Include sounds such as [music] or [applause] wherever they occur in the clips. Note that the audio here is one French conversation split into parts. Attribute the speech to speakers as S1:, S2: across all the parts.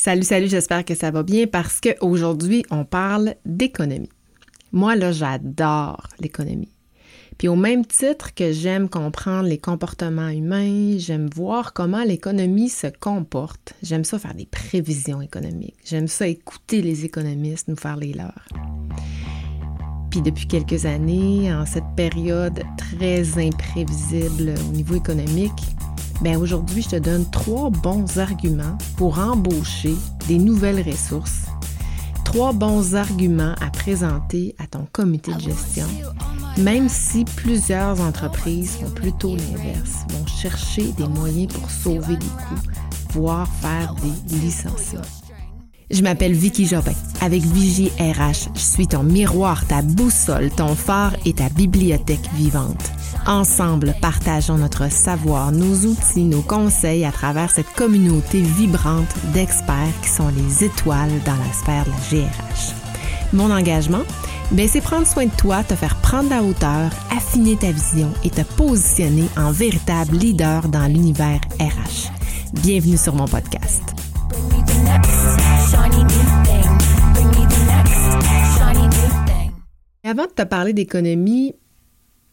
S1: Salut, salut, j'espère que ça va bien parce qu'aujourd'hui, on parle d'économie. Moi, là, j'adore l'économie. Puis au même titre que j'aime comprendre les comportements humains, j'aime voir comment l'économie se comporte. J'aime ça faire des prévisions économiques. J'aime ça écouter les économistes nous faire les leurs. Puis depuis quelques années, en cette période très imprévisible au niveau économique, ben aujourd'hui, je te donne trois bons arguments pour embaucher des nouvelles ressources. Trois bons arguments à présenter à ton comité de gestion, même si plusieurs entreprises font plutôt l'inverse, vont chercher des moyens pour sauver des coûts, voire faire des licenciements. Je m'appelle Vicky Jobin. Avec Vigie RH, je suis ton miroir, ta boussole, ton phare et ta bibliothèque vivante. Ensemble, partageons notre savoir, nos outils, nos conseils à travers cette communauté vibrante d'experts qui sont les étoiles dans la sphère de la GRH. Mon engagement, ben, c'est prendre soin de toi, te faire prendre la hauteur, affiner ta vision et te positionner en véritable leader dans l'univers RH. Bienvenue sur mon podcast. Avant de te parler d'économie,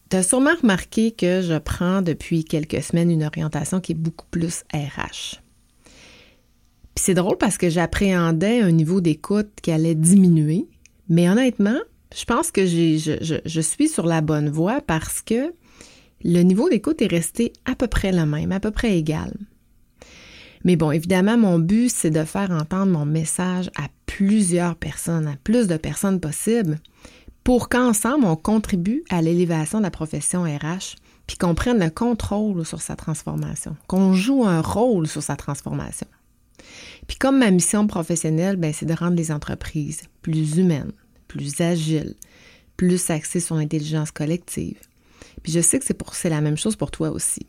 S1: tu as sûrement remarqué que je prends depuis quelques semaines une orientation qui est beaucoup plus RH. C'est drôle parce que j'appréhendais un niveau d'écoute qui allait diminuer, mais honnêtement, je pense que je, je, suis sur la bonne voie parce que le niveau d'écoute est resté à peu près le même, à peu près égal. Mais bon, évidemment, mon but, c'est de faire entendre mon message à plusieurs personnes, à plus de personnes possible, pour qu'ensemble, on contribue à l'élévation de la profession RH, puis qu'on prenne le contrôle sur sa transformation, qu'on joue un rôle sur sa transformation. Puis comme ma mission professionnelle, ben, c'est de rendre les entreprises plus humaines, plus agiles, plus axées sur l'intelligence collective. Puis je sais que c'est, pour, c'est la même chose pour toi aussi.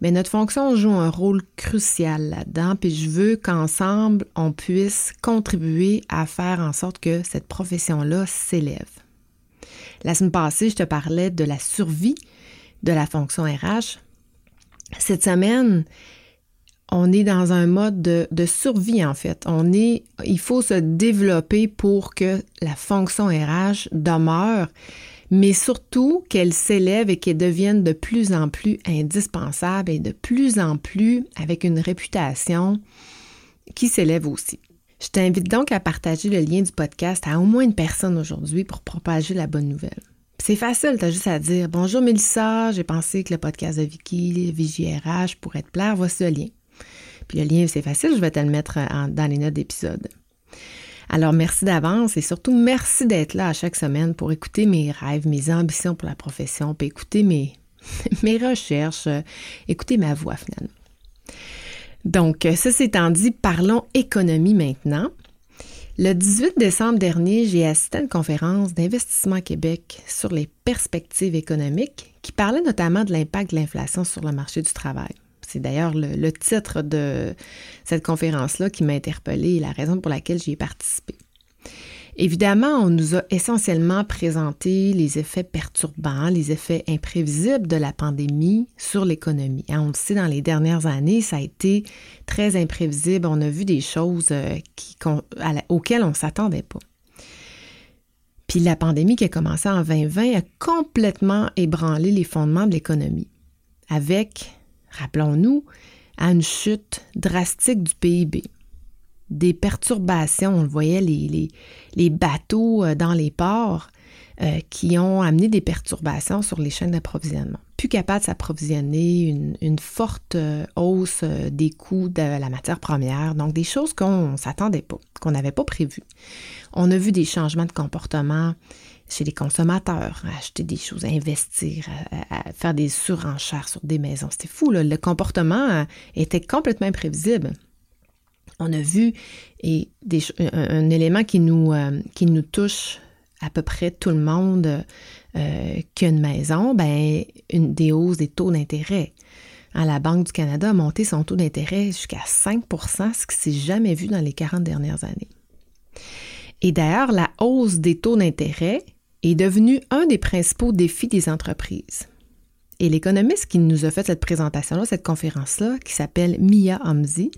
S1: Mais notre fonction joue un rôle crucial là-dedans, puis je veux qu'ensemble, on puisse contribuer à faire en sorte que cette profession-là s'élève. La semaine passée, je te parlais de la survie de la fonction RH. Cette semaine, on est dans un mode de, survie, en fait. Il faut se développer pour que la fonction RH demeure mais surtout qu'elle s'élève et qu'elle devienne de plus en plus indispensable et de plus en plus avec une réputation qui s'élève aussi. Je t'invite donc à partager le lien du podcast à au moins une personne aujourd'hui pour propager la bonne nouvelle. C'est facile, tu as juste à dire Bonjour Mélissa, j'ai pensé que le podcast de Vicky, VJRH pourrait te plaire, voici le lien. Puis le lien, c'est facile, je vais te le mettre dans les notes d'épisode. Alors merci d'avance et surtout merci d'être là à chaque semaine pour écouter mes rêves, mes ambitions pour la profession, puis écouter mes, [laughs] recherches, euh, écouter ma voix finalement. Donc, euh, ceci étant dit, parlons économie maintenant. Le 18 décembre dernier, j'ai assisté à une conférence d'Investissement Québec sur les perspectives économiques qui parlait notamment de l'impact de l'inflation sur le marché du travail. C'est d'ailleurs le, titre de cette conférence-là qui m'a interpellée et la raison pour laquelle j'y ai participé. Évidemment, on nous a essentiellement présenté les effets perturbants, les effets imprévisibles de la pandémie sur l'économie. Hein, on le sait, dans les dernières années, ça a été très imprévisible. On a vu des choses euh, auxquelles on ne s'attendait pas. Puis la pandémie qui a commencé en 2020 a complètement ébranlé les fondements de l'économie, avec rappelons-nous, à une chute drastique du PIB. Des perturbations, on le voyait, les, bateaux euh, dans les ports euh, qui ont amené des perturbations sur les chaînes d'approvisionnement. Plus capable de s'approvisionner, une, forte euh, hausse des coûts de la matière première, donc des choses qu'on ne s'attendait pas, qu'on n'avait pas prévues. On a vu des changements de comportement chez les consommateurs, à acheter des choses, à investir, à, faire des surenchères sur des maisons. C'était fou, le comportement euh, était complètement imprévisible. On a vu et un, élément qui nous, euh, qui nous touche à peu près tout le monde euh, qui a une maison, ben, une, des hausses des taux d'intérêt. Hein, la Banque du Canada a monté son taux d'intérêt jusqu'à 5% ce qui s'est jamais vu dans les 40 dernières années. Et d'ailleurs, la hausse des taux d'intérêt est devenu un des principaux défis des entreprises. Et l'économiste qui nous a fait cette présentation-là, cette conférence-là, qui s'appelle Mia Hamzi,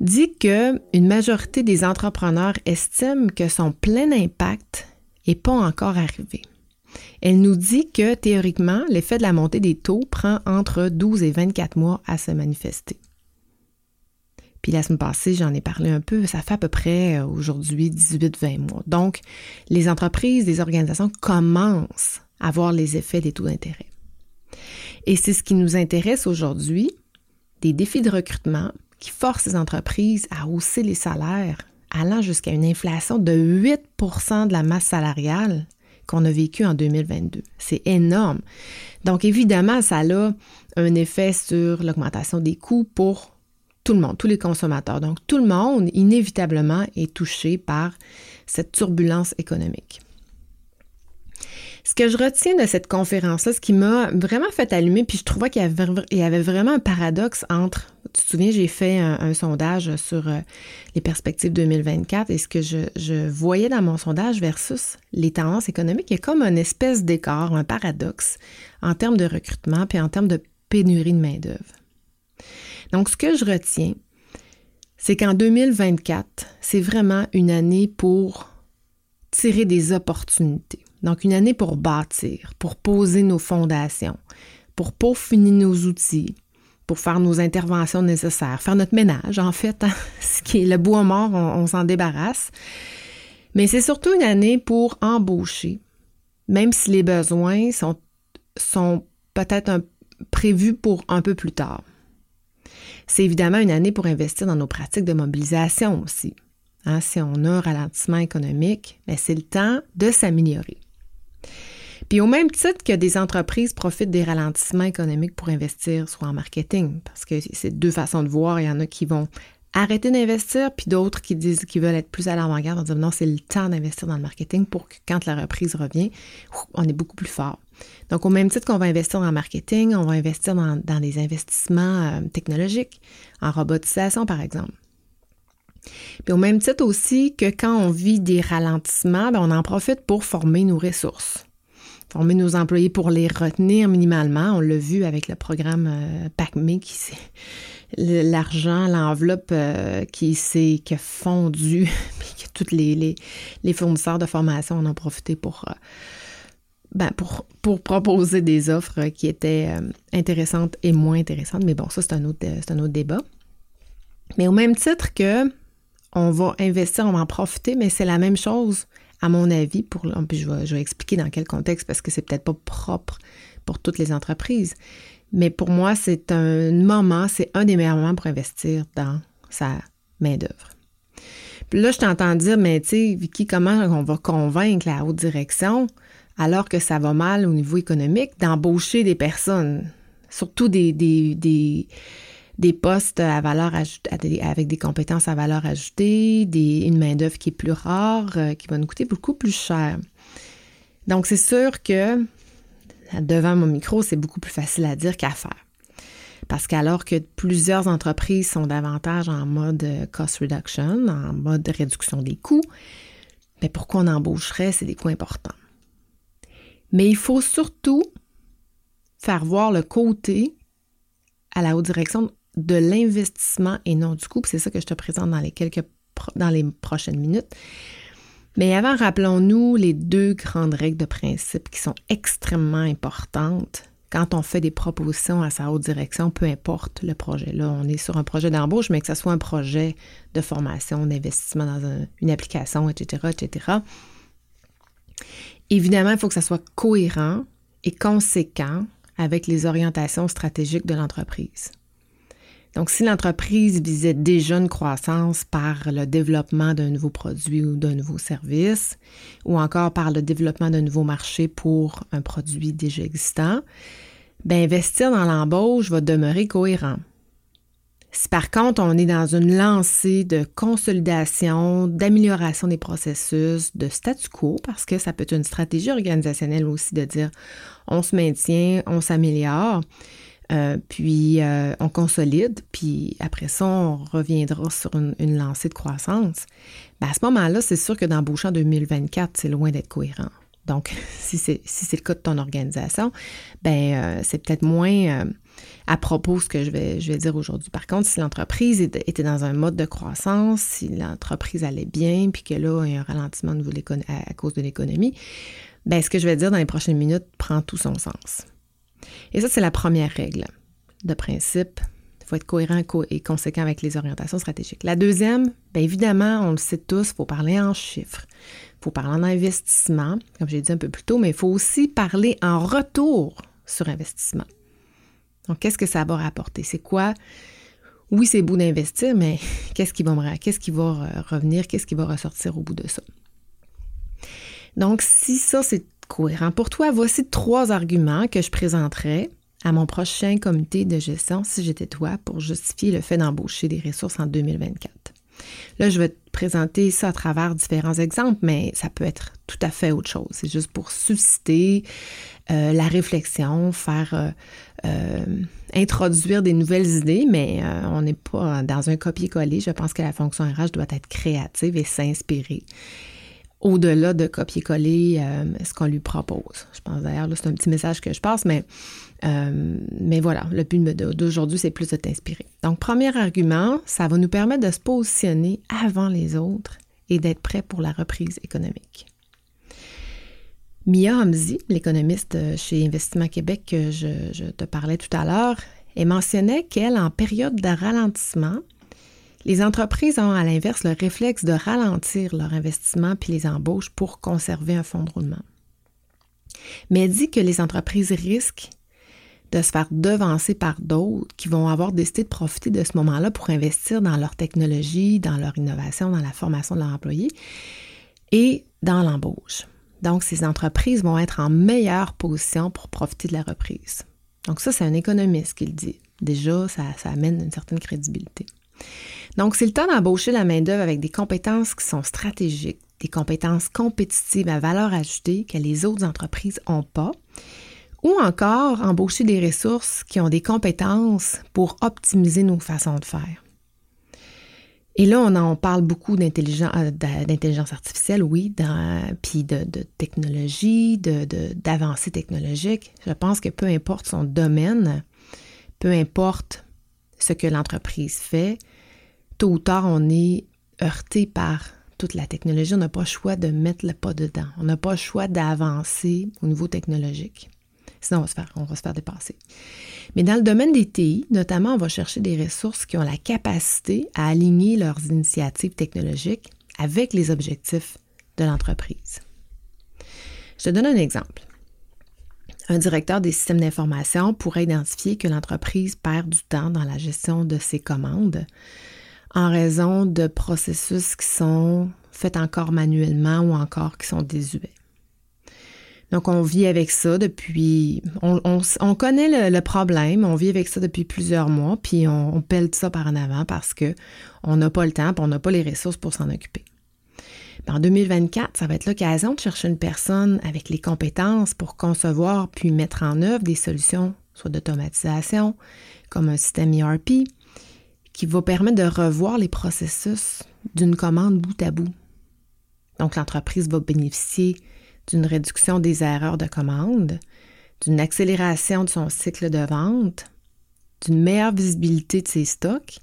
S1: dit que une majorité des entrepreneurs estiment que son plein impact n'est pas encore arrivé. Elle nous dit que théoriquement, l'effet de la montée des taux prend entre 12 et 24 mois à se manifester. Puis la semaine passée, j'en ai parlé un peu, ça fait à peu près euh, aujourd'hui 18-20 mois. Donc, les entreprises, les organisations commencent à voir les effets des taux d'intérêt. Et c'est ce qui nous intéresse aujourd'hui, des défis de recrutement qui forcent les entreprises à hausser les salaires, allant jusqu'à une inflation de 8% de la masse salariale qu'on a vécue en 2022. C'est énorme. Donc, évidemment, ça a un effet sur l'augmentation des coûts pour tout le monde, tous les consommateurs. Donc, tout le monde, inévitablement, est touché par cette turbulence économique. Ce que je retiens de cette conférence-là, ce qui m'a vraiment fait allumer, puis je trouvais qu'il y, avait, vraiment un paradoxe entre, tu te souviens, j'ai fait un, sondage sur euh, les perspectives 2024 et ce que je, voyais dans mon sondage versus les tendances économiques, il y a comme une espèce d'écart, un paradoxe en termes de recrutement puis en termes de pénurie de main-d'œuvre. Donc, ce que je retiens, c'est qu'en 2024, c'est vraiment une année pour tirer des opportunités. Donc, une année pour bâtir, pour poser nos fondations, pour peaufiner nos outils, pour faire nos interventions nécessaires, faire notre ménage, en fait. Hein. [laughs] Ce qui est le bois mort, on, s'en débarrasse. Mais c'est surtout une année pour embaucher, même si les besoins sont peut-être prévus pour un peu plus tard. C'est évidemment une année pour investir dans nos pratiques de mobilisation aussi. Hein, si on a un ralentissement économique, c'est le temps de s'améliorer. Puis au même titre que des entreprises profitent des ralentissements économiques pour investir, soit en marketing, parce que c'est deux façons de voir. Il y en a qui vont arrêter d'investir, puis d'autres qui disent qu'ils veulent être plus à l'avant-garde en disant non, c'est le temps d'investir dans le marketing pour que quand la reprise revient, on est beaucoup plus fort. Donc, au même titre qu'on va investir dans le marketing, on va investir dans, des investissements euh, technologiques, en robotisation, par exemple. Puis au même titre aussi que quand on vit des ralentissements, ben, on en profite pour former nos ressources, former nos employés pour les retenir minimalement. On l'a vu avec le programme euh, PACME qui l'argent, l'enveloppe euh, qui s'est fondu, [laughs] puis que tous les, les, fournisseurs de formation en ont profité pour ben, pour, proposer des offres qui étaient euh, intéressantes et moins intéressantes. Mais bon, ça, c'est un, autre, un autre débat. Mais au même titre que on va investir, on va en profiter, mais c'est la même chose, à mon avis, pour, puis je vais, je vais expliquer dans quel contexte parce que c'est peut-être pas propre pour toutes les entreprises. Mais pour moi, c'est un moment, c'est un des meilleurs moments pour investir dans sa main-d'œuvre. Puis là, je t'entends dire, mais tu sais, Vicky, comment on va convaincre la haute direction alors que ça va mal au niveau économique, d'embaucher des personnes, surtout des, des, postes à valeur ajoutée, avec des compétences à valeur ajoutée, des, une main-d'œuvre qui est plus rare, euh, qui va nous coûter beaucoup plus cher. Donc, c'est sûr que devant mon micro, c'est beaucoup plus facile à dire qu'à faire. Parce qu'alors que plusieurs entreprises sont davantage en mode cost reduction, en mode réduction des coûts, mais pourquoi on embaucherait? C'est des coûts importants. Mais il faut surtout faire voir le côté à la haute direction de l'investissement et non du coût. C'est ça que je te présente dans les quelques dans les prochaines minutes. Mais avant, rappelons-nous les deux grandes règles de principe qui sont extrêmement importantes quand on fait des propositions à sa haute direction, peu importe le projet. Là, on est sur un projet d'embauche, mais que ce soit un projet de formation, d'investissement dans une application, etc., etc. Évidemment, il faut que ça soit cohérent et conséquent avec les orientations stratégiques de l'entreprise. Donc, si l'entreprise visait déjà une croissance par le développement d'un nouveau produit ou d'un nouveau service, ou encore par le développement d'un nouveau marché pour un produit déjà existant, bien, investir dans l'embauche va demeurer cohérent. Si par contre on est dans une lancée de consolidation, d'amélioration des processus, de statu quo, parce que ça peut être une stratégie organisationnelle aussi de dire on se maintient, on s'améliore, euh, puis euh, on consolide, puis après ça, on reviendra sur une, lancée de croissance. Ben, à ce moment-là, c'est sûr que d'embaucher en 2024, c'est loin d'être cohérent. Donc, [laughs] si c'est si le cas de ton organisation, ben euh, c'est peut-être moins euh, à propos ce que je vais, je vais dire aujourd'hui. Par contre, si l'entreprise était dans un mode de croissance, si l'entreprise allait bien, puis que là, il y a un ralentissement niveau à, à cause de l'économie, ben ce que je vais dire dans les prochaines minutes prend tout son sens. Et ça, c'est la première règle de principe il faut être cohérent et conséquent avec les orientations stratégiques. La deuxième, bien évidemment, on le sait tous, il faut parler en chiffres. Il faut parler en investissement, comme j'ai dit un peu plus tôt, mais il faut aussi parler en retour sur investissement. Donc, qu'est-ce que ça va rapporter? C'est quoi? Oui, c'est beau d'investir, mais [laughs] qu'est-ce qui va me, qu'est-ce qui va revenir? Qu'est-ce qui va ressortir au bout de ça? Donc, si ça, c'est cohérent pour toi, voici trois arguments que je présenterai à mon prochain comité de gestion, si j'étais toi, pour justifier le fait d'embaucher des ressources en 2024. Là, je vais te présenter ça à travers différents exemples, mais ça peut être tout à fait autre chose. C'est juste pour susciter euh, la réflexion, faire euh, euh, introduire des nouvelles idées, mais on n'est pas dans un copier-coller. Je pense que la fonction RH doit être créative et s'inspirer au-delà de copier-coller ce qu'on lui propose. Je pense d'ailleurs, là, c'est un petit message que je passe, mais euh, mais voilà, le but d'aujourd'hui, c'est plus de t'inspirer. Donc, premier argument, ça va nous permettre de se positionner avant les autres et d'être prêt pour la reprise économique. Mia Hamzi, l'économiste chez Investissement Québec que je, je te parlais tout à l'heure, elle mentionnait qu'elle, en période de ralentissement, les entreprises ont à l'inverse le réflexe de ralentir leur investissement puis les embauches pour conserver un fonds de roulement. Mais elle dit que les entreprises risquent de se faire devancer par d'autres qui vont avoir décidé de profiter de ce moment-là pour investir dans leur technologie, dans leur innovation, dans la formation de leurs employés et dans l'embauche. Donc, ces entreprises vont être en meilleure position pour profiter de la reprise. Donc, ça, c'est un économiste qui le dit. Déjà, ça, ça amène une certaine crédibilité. Donc, c'est le temps d'embaucher la main-d'œuvre avec des compétences qui sont stratégiques, des compétences compétitives à valeur ajoutée que les autres entreprises n'ont pas ou encore embaucher des ressources qui ont des compétences pour optimiser nos façons de faire. Et là, on en parle beaucoup euh, d'intelligence artificielle, oui, puis de, technologie, d'avancées de, technologiques. Je pense que peu importe son domaine, peu importe ce que l'entreprise fait, tôt ou tard, on est heurté par toute la technologie. On n'a pas le choix de mettre le pas dedans. On n'a pas le choix d'avancer au niveau technologique. Sinon, on va, se faire, dépasser. Mais dans le domaine des TI, notamment, on va chercher des ressources qui ont la capacité à aligner leurs initiatives technologiques avec les objectifs de l'entreprise. Je te donne un exemple. Un directeur des systèmes d'information pourrait identifier que l'entreprise perd du temps dans la gestion de ses commandes en raison de processus qui sont faits encore manuellement ou encore qui sont désuets. Donc, on vit avec ça depuis. On, connaît le, problème, on vit avec ça depuis plusieurs mois, puis on, pèle ça par en avant parce qu'on n'a pas le temps, puis on n'a pas les ressources pour s'en occuper. En 2024, ça va être l'occasion de chercher une personne avec les compétences pour concevoir puis mettre en œuvre des solutions, soit d'automatisation, comme un système ERP, qui va permettre de revoir les processus d'une commande bout à bout. Donc, l'entreprise va bénéficier d'une réduction des erreurs de commande, d'une accélération de son cycle de vente, d'une meilleure visibilité de ses stocks,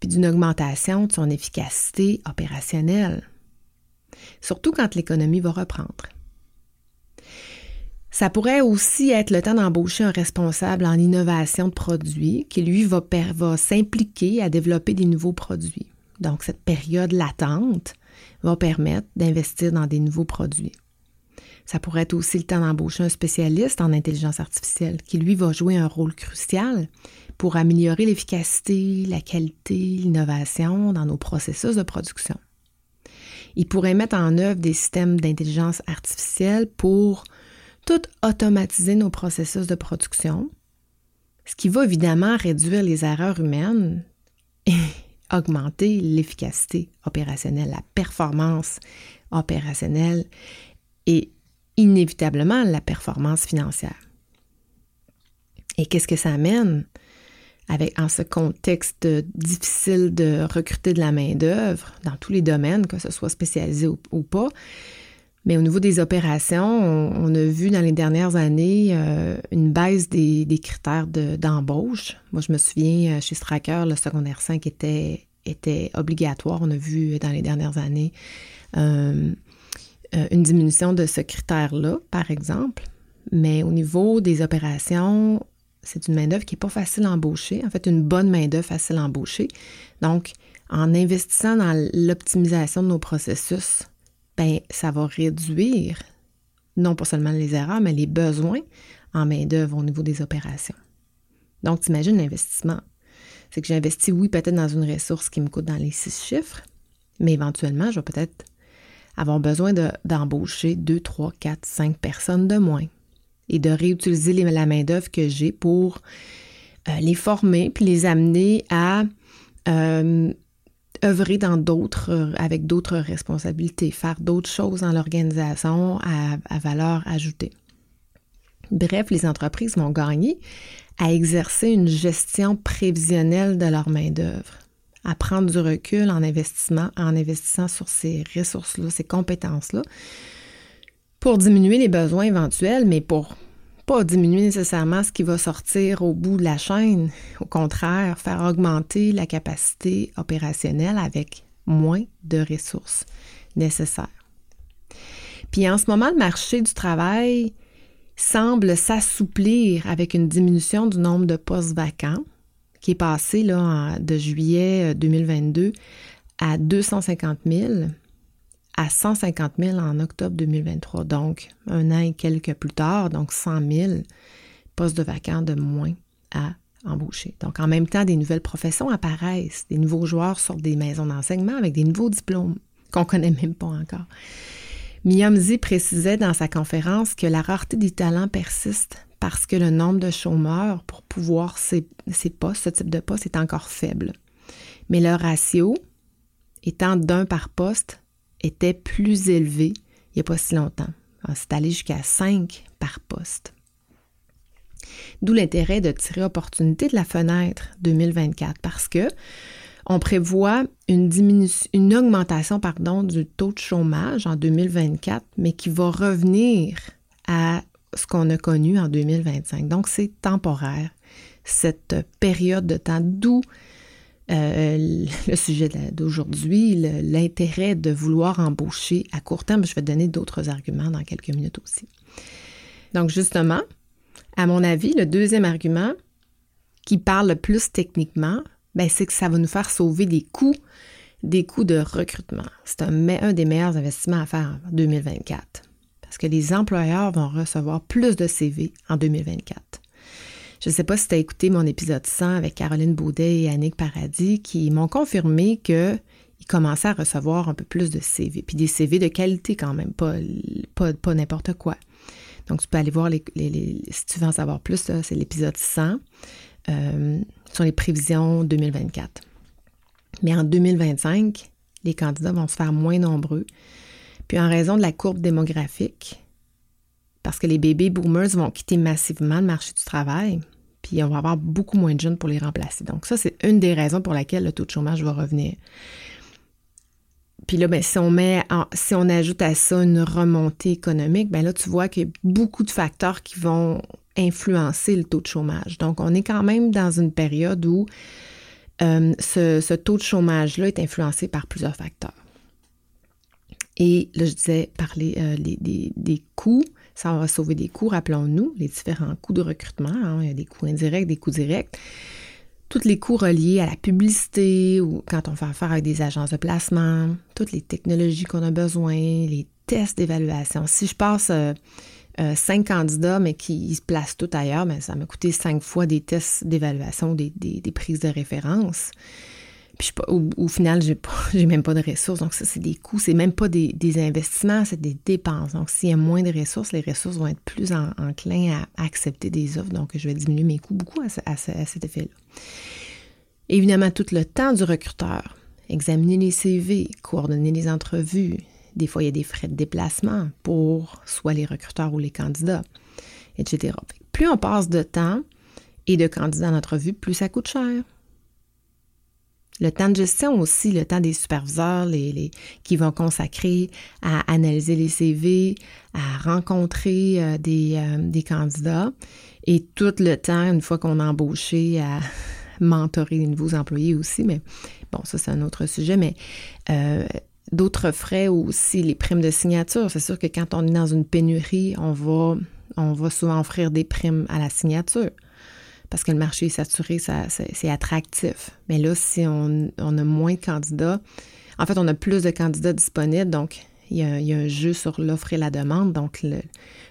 S1: puis d'une augmentation de son efficacité opérationnelle, surtout quand l'économie va reprendre. Ça pourrait aussi être le temps d'embaucher un responsable en innovation de produits qui, lui, va, s'impliquer à développer des nouveaux produits. Donc, cette période latente va permettre d'investir dans des nouveaux produits. Ça pourrait être aussi le temps d'embaucher un spécialiste en intelligence artificielle qui, lui, va jouer un rôle crucial pour améliorer l'efficacité, la qualité, l'innovation dans nos processus de production. Il pourrait mettre en œuvre des systèmes d'intelligence artificielle pour tout automatiser nos processus de production, ce qui va évidemment réduire les erreurs humaines et [laughs] augmenter l'efficacité opérationnelle, la performance opérationnelle et inévitablement la performance financière. Et qu'est-ce que ça amène avec, en ce contexte difficile de recruter de la main-d'œuvre dans tous les domaines, que ce soit spécialisé ou, pas? Mais au niveau des opérations, on, a vu dans les dernières années euh, une baisse des, critères d'embauche. Moi, je me souviens, euh, chez Stracker, le secondaire 5 était, était obligatoire. On a vu dans les dernières années euh, une diminution de ce critère-là, par exemple. Mais au niveau des opérations, c'est une main-d'œuvre qui n'est pas facile à embaucher. En fait, une bonne main-d'œuvre facile à embaucher. Donc, en investissant dans l'optimisation de nos processus, ben, ça va réduire non pas seulement les erreurs, mais les besoins en main-d'œuvre au niveau des opérations. Donc, tu imagines l'investissement. C'est que j'investis, oui, peut-être dans une ressource qui me coûte dans les six chiffres, mais éventuellement, je vais peut-être avoir besoin d'embaucher deux, trois, quatre, cinq personnes de moins et de réutiliser la main-d'œuvre que j'ai pour euh, les former puis les amener à euh, œuvrer euh, avec d'autres responsabilités, faire d'autres choses dans l'organisation à, à, valeur ajoutée. Bref, les entreprises vont gagner à exercer une gestion prévisionnelle de leur main-d'œuvre, à prendre du recul en investissement, en investissant sur ces ressources-là, ces compétences-là, pour diminuer les besoins éventuels, mais pour pas diminuer nécessairement ce qui va sortir au bout de la chaîne. Au contraire, faire augmenter la capacité opérationnelle avec moins de ressources nécessaires. Puis en ce moment, le marché du travail semble s'assouplir avec une diminution du nombre de postes vacants qui est passé là, de juillet 2022 euh, à 250 000 à 150 000 en octobre 2023. Donc, un an et quelques plus tard, donc 100 000 postes de vacants de moins à embaucher. Donc, en même temps, des nouvelles professions apparaissent. Des nouveaux joueurs sortent des maisons d'enseignement avec des nouveaux diplômes qu'on ne connaît même pas encore. Miyamzi précisait dans sa conférence que la rareté des talents persiste parce que le nombre de chômeurs pour pouvoir ces, ces postes, ce type de poste, est encore faible. Mais le ratio étant d'un par poste était plus élevé il n'y a pas si longtemps. C'est allé jusqu'à 5 par poste. D'où l'intérêt de tirer opportunité de la fenêtre 2024 parce que on prévoit une, diminution, une augmentation pardon, du taux de chômage en 2024, mais qui va revenir à ce qu'on a connu en 2025. Donc, c'est temporaire, cette période de temps, d'où euh, [laughs] le sujet d'aujourd'hui, l'intérêt de vouloir embaucher à court terme. Je vais donner d'autres arguments dans quelques minutes aussi. Donc, justement, à mon avis, le deuxième argument qui parle le plus techniquement, ben, c'est que ça va nous faire sauver des coûts, des coûts de recrutement. C'est un des meilleurs investissements à faire en 2024 parce que les employeurs vont recevoir plus de CV en 2024. Je ne sais pas si tu as écouté mon épisode 100 avec Caroline Baudet et Annick Paradis qui m'ont confirmé qu'ils commençaient à recevoir un peu plus de CV, puis des CV de qualité quand même, pas, pas, n'importe quoi. Donc, tu peux aller voir, si tu veux en savoir plus, c'est l'épisode 100 euh, sur les prévisions 2024. Mais en 2025, les candidats vont se faire moins nombreux. Puis en raison de la courbe démographique, parce que les bébés boomers vont quitter massivement le marché du travail, puis on va avoir beaucoup moins de jeunes pour les remplacer. Donc ça, c'est une des raisons pour laquelle le taux de chômage va revenir. Puis là, ben, si on met si on ajoute à ça une remontée économique, ben là, tu vois qu'il y a beaucoup de facteurs qui vont influencer le taux de chômage. Donc, on est quand même dans une période où euh, ce, taux de chômage-là est influencé par plusieurs facteurs. Et là, je disais parler euh, des coûts, ça va sauver des coûts, rappelons-nous, les différents coûts de recrutement. Hein. il y a des coûts indirects, des coûts directs. Tous les coûts reliés à la publicité ou quand on fait affaire avec des agences de placement, toutes les technologies qu'on a besoin, les tests d'évaluation. Si je passe euh, euh, cinq candidats, mais qui se placent tout ailleurs, mais ben, ça m'a coûté cinq fois des tests d'évaluation, des, des, prises de référence. Puis au, final, j'ai n'ai [laughs] même pas de ressources. Donc, ça, c'est des coûts. C'est même pas des, investissements, c'est des dépenses. Donc, s'il y a moins de ressources, les ressources vont être plus enclins à, accepter des offres. Donc, je vais diminuer mes coûts beaucoup à, cet effet-là. Évidemment, tout le temps du recruteur. Examiner les CV, coordonner les entrevues. Des fois, il y a des frais de déplacement pour soit les recruteurs ou les candidats, etc. Plus on passe de temps et de candidats en entrevue, plus ça coûte cher. Le temps de gestion aussi, le temps des superviseurs qui vont consacrer à analyser les CV, à rencontrer euh, des, euh, des, candidats et tout le temps, une fois qu'on a embauché, à [laughs] mentorer les nouveaux employés aussi. Mais bon, ça, c'est un autre sujet. Mais euh, d'autres frais aussi, les primes de signature. C'est sûr que quand on est dans une pénurie, on on va souvent offrir des primes à la signature parce que le marché est saturé, c'est attractif. Mais là, si on, a moins de candidats, en fait, on a plus de candidats disponibles, donc il y a, un jeu sur l'offre et la demande. Donc,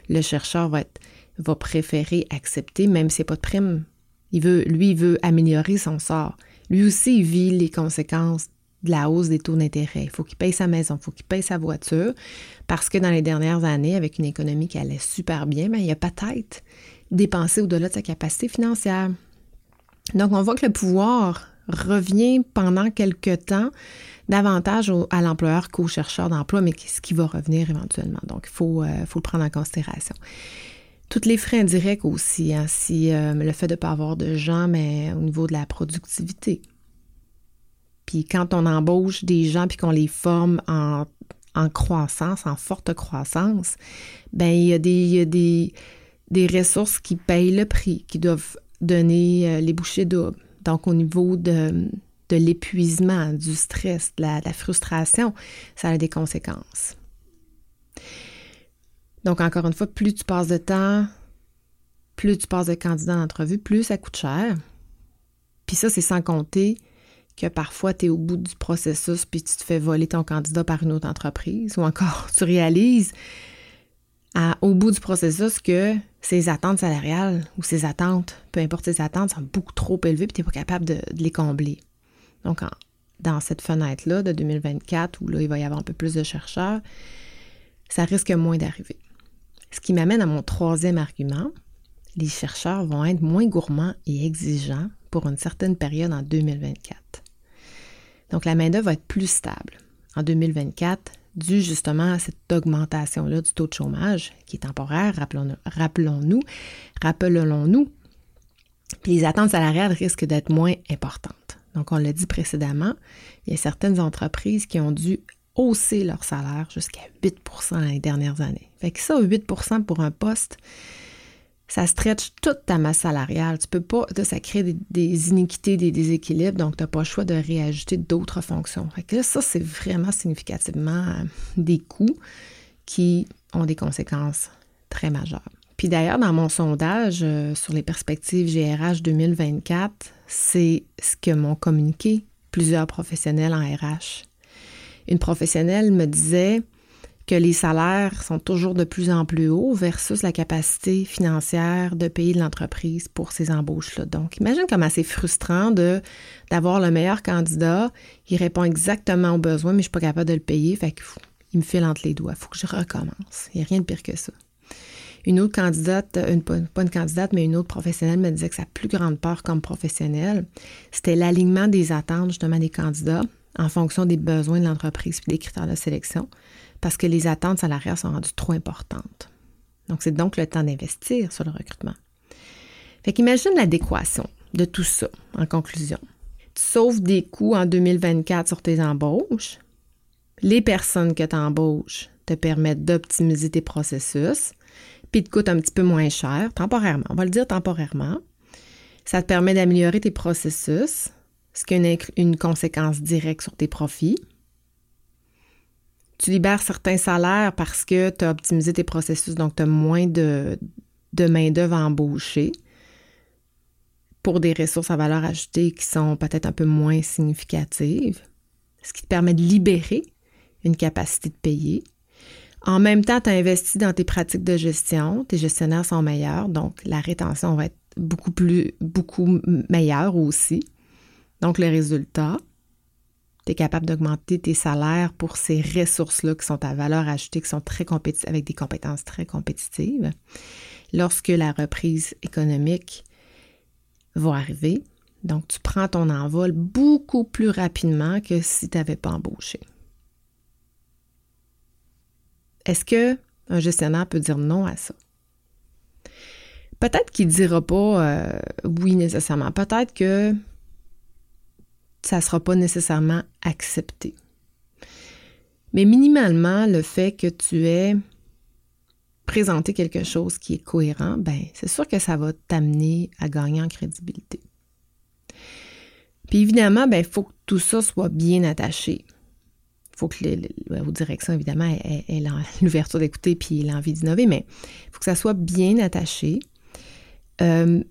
S1: le, chercheur va, préférer accepter, même s'il n'y a pas de prime. Il veut, lui, il veut améliorer son sort. Lui aussi, il vit les conséquences de la hausse des taux d'intérêt. Il faut qu'il paye sa maison, il faut qu'il paye sa voiture, parce que dans les dernières années, avec une économie qui allait super bien, mais il y a peut-être dépenser au-delà de sa capacité financière. Donc, on voit que le pouvoir revient pendant quelque temps davantage à l'employeur qu'au chercheur d'emploi, mais ce qui va revenir éventuellement. Donc, il faut, euh, le prendre en considération. Toutes les frais indirects aussi, hein, euh, le fait de ne pas avoir de gens, mais au niveau de la productivité. Puis quand on embauche des gens puis qu'on les forme en, croissance, en forte croissance, ben il y a des des ressources qui payent le prix, qui doivent donner euh, les bouchées doubles. Donc, au niveau de, de l'épuisement, du stress, de la, frustration, ça a des conséquences. Donc, encore une fois, plus tu passes de temps, plus tu passes de candidats d'entrevue, plus ça coûte cher. Puis ça, c'est sans compter que parfois tu es au bout du processus puis tu te fais voler ton candidat par une autre entreprise ou encore [laughs] tu réalises au bout du processus que ses attentes salariales ou ses attentes, peu importe ses attentes, sont beaucoup trop élevées et tu n'es pas capable de, les combler. Donc, dans cette fenêtre-là de 2024, où là, il va y avoir un peu plus de chercheurs, ça risque moins d'arriver. Ce qui m'amène à mon troisième argument. Les chercheurs vont être moins gourmands et exigeants pour une certaine période en 2024. Donc, la main-d'œuvre va être plus stable. En 2024, dû justement à cette augmentation-là du taux de chômage qui est temporaire, rappelons-nous, rappelons-nous. Puis les attentes salariales risquent d'être moins importantes. Donc, on l'a dit précédemment, il y a certaines entreprises qui ont dû hausser leur salaire jusqu'à 8 dans les dernières années. Fait que ça, 8% pour un poste, ça stretch toute ta masse salariale. Tu peux pas, ça crée des, iniquités, des déséquilibres, donc tu n'as pas le choix de réajouter d'autres fonctions. Fait que ça, c'est vraiment significativement euh, des coûts qui ont des conséquences très majeures. Puis d'ailleurs, dans mon sondage euh, sur les perspectives GRH 2024, c'est ce que m'ont communiqué plusieurs professionnels en RH. Une professionnelle me disait que les salaires sont toujours de plus en plus hauts versus la capacité financière de payer de l'entreprise pour ces embauches-là. Donc, imagine comme c'est frustrant d'avoir le meilleur candidat, il répond exactement aux besoins, mais je ne suis pas capable de le payer, fait qu'il me file entre les doigts. Il faut que je recommence. Il n'y a rien de pire que ça. Une autre candidate, une, pas une candidate, mais une autre professionnelle me disait que sa plus grande peur comme professionnelle, c'était l'alignement des attentes justement des candidats en fonction des besoins de l'entreprise et des critères de sélection parce que les attentes salariales sont rendues trop importantes. Donc, c'est donc le temps d'investir sur le recrutement. Fait qu'imagine l'adéquation de tout ça en conclusion. Tu sauves des coûts en 2024 sur tes embauches. Les personnes que tu embauches te permettent d'optimiser tes processus, puis te coûtent un petit peu moins cher, temporairement. On va le dire temporairement. Ça te permet d'améliorer tes processus, ce qui a une conséquence directe sur tes profits tu libères certains salaires parce que tu as optimisé tes processus, donc tu as moins de, main-d'œuvre embauchée pour des ressources à valeur ajoutée qui sont peut-être un peu moins significatives, ce qui te permet de libérer une capacité de payer. En même temps, tu as investi dans tes pratiques de gestion, tes gestionnaires sont meilleurs, donc la rétention va être beaucoup plus, beaucoup meilleure aussi. Donc, le résultat, tu capable d'augmenter tes salaires pour ces ressources-là qui sont à valeur ajoutée, qui sont très compétitives, avec des compétences très compétitives. Lorsque la reprise économique va arriver, donc tu prends ton envol beaucoup plus rapidement que si tu n'avais pas embauché. Est-ce que un gestionnaire peut dire non à ça? Peut-être qu'il ne dira pas euh, oui nécessairement. Peut-être que ça ne sera pas nécessairement accepté. Mais minimalement, le fait que tu aies présenté quelque chose qui est cohérent, ben, c'est sûr que ça va t'amener à gagner en crédibilité. Puis évidemment, il ben, faut que tout ça soit bien attaché. Il faut que les, vos directions, évidemment, aient, [laughs] l'ouverture d'écouter puis l'envie d'innover, mais il faut que ça soit bien attaché. Euh,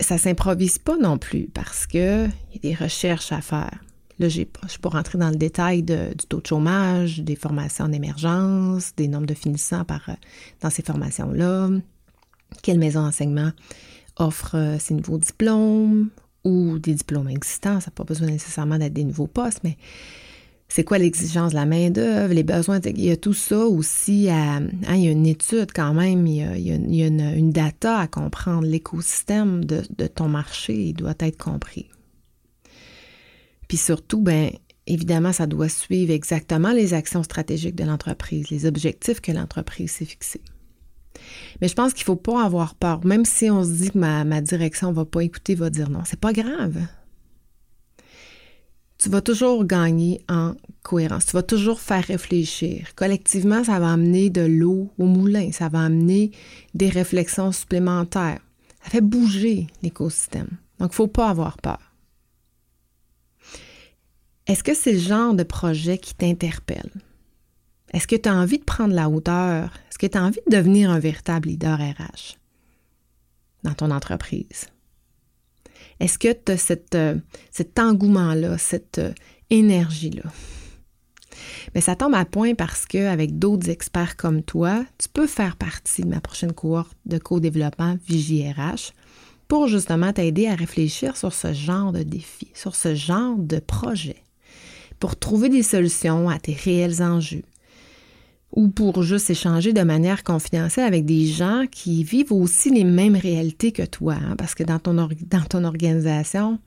S1: ça s'improvise pas non plus parce qu'il y a des recherches à faire. Là, je ne suis pas rentrer dans le détail du taux de chômage, des formations en émergence, des nombres de finissants par, euh, dans ces formations-là, quelle maison d'enseignement offre euh, ces nouveaux diplômes ou des diplômes existants. Ça n'a pas besoin nécessairement d'être des nouveaux postes, mais c'est quoi l'exigence de la main-d'œuvre, les besoins. Il y a tout ça aussi à. Hein, il y a une étude quand même, il y a, une, data à comprendre. L'écosystème de, ton marché il doit être compris. Puis surtout, ben évidemment, ça doit suivre exactement les actions stratégiques de l'entreprise, les objectifs que l'entreprise s'est fixés. Mais je pense qu'il ne faut pas avoir peur. Même si on se dit que ma, ma direction ne va pas écouter, va dire non. C'est pas grave. Tu vas toujours gagner en cohérence. Tu vas toujours faire réfléchir. Collectivement, ça va amener de l'eau au moulin. Ça va amener des réflexions supplémentaires. Ça fait bouger l'écosystème. Donc, il ne faut pas avoir peur. Est-ce que c'est le genre de projet qui t'interpelle? Est-ce que tu as envie de prendre la hauteur? Est-ce que tu as envie de devenir un véritable leader RH dans ton entreprise? Est-ce que tu as euh, cet engouement-là, cette euh, énergie-là? Mais ça tombe à point parce qu'avec d'autres experts comme toi, tu peux faire partie de ma prochaine cohorte de co-développement VJRH pour justement t'aider à réfléchir sur ce genre de défi, sur ce genre de projet pour trouver des solutions à tes réels enjeux ou pour juste échanger de manière confidentielle avec des gens qui vivent aussi les mêmes réalités que toi. Hein, parce que dans ton, dans ton organisation,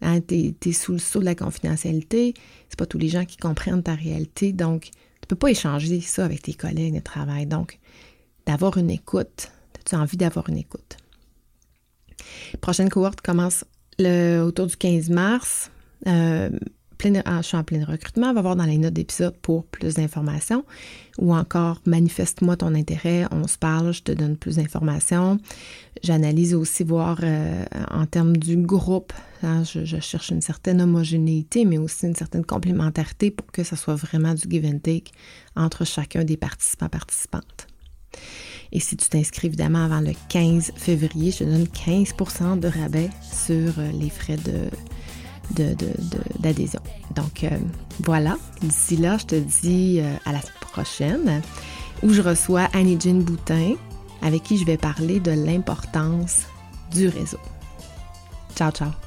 S1: hein, tu es, sous le sceau de la confidentialité. C'est pas tous les gens qui comprennent ta réalité. Donc, tu peux pas échanger ça avec tes collègues de travail. Donc, d'avoir une écoute. As-tu envie d'avoir une écoute? prochaine cohorte commence autour du 15 mars. Euh, je suis en plein recrutement, va voir dans les notes d'épisode pour plus d'informations ou encore manifeste-moi ton intérêt, on se parle, je te donne plus d'informations. J'analyse aussi voir euh, en termes du groupe, hein, je, cherche une certaine homogénéité mais aussi une certaine complémentarité pour que ce soit vraiment du give and take entre chacun des participants participantes. Et si tu t'inscris évidemment avant le 15 février, je te donne 15% de rabais sur euh, les frais de d'adhésion. Donc euh, voilà, d'ici là, je te dis euh, à la prochaine où je reçois Annie-Jean Boutin avec qui je vais parler de l'importance du réseau. Ciao, ciao!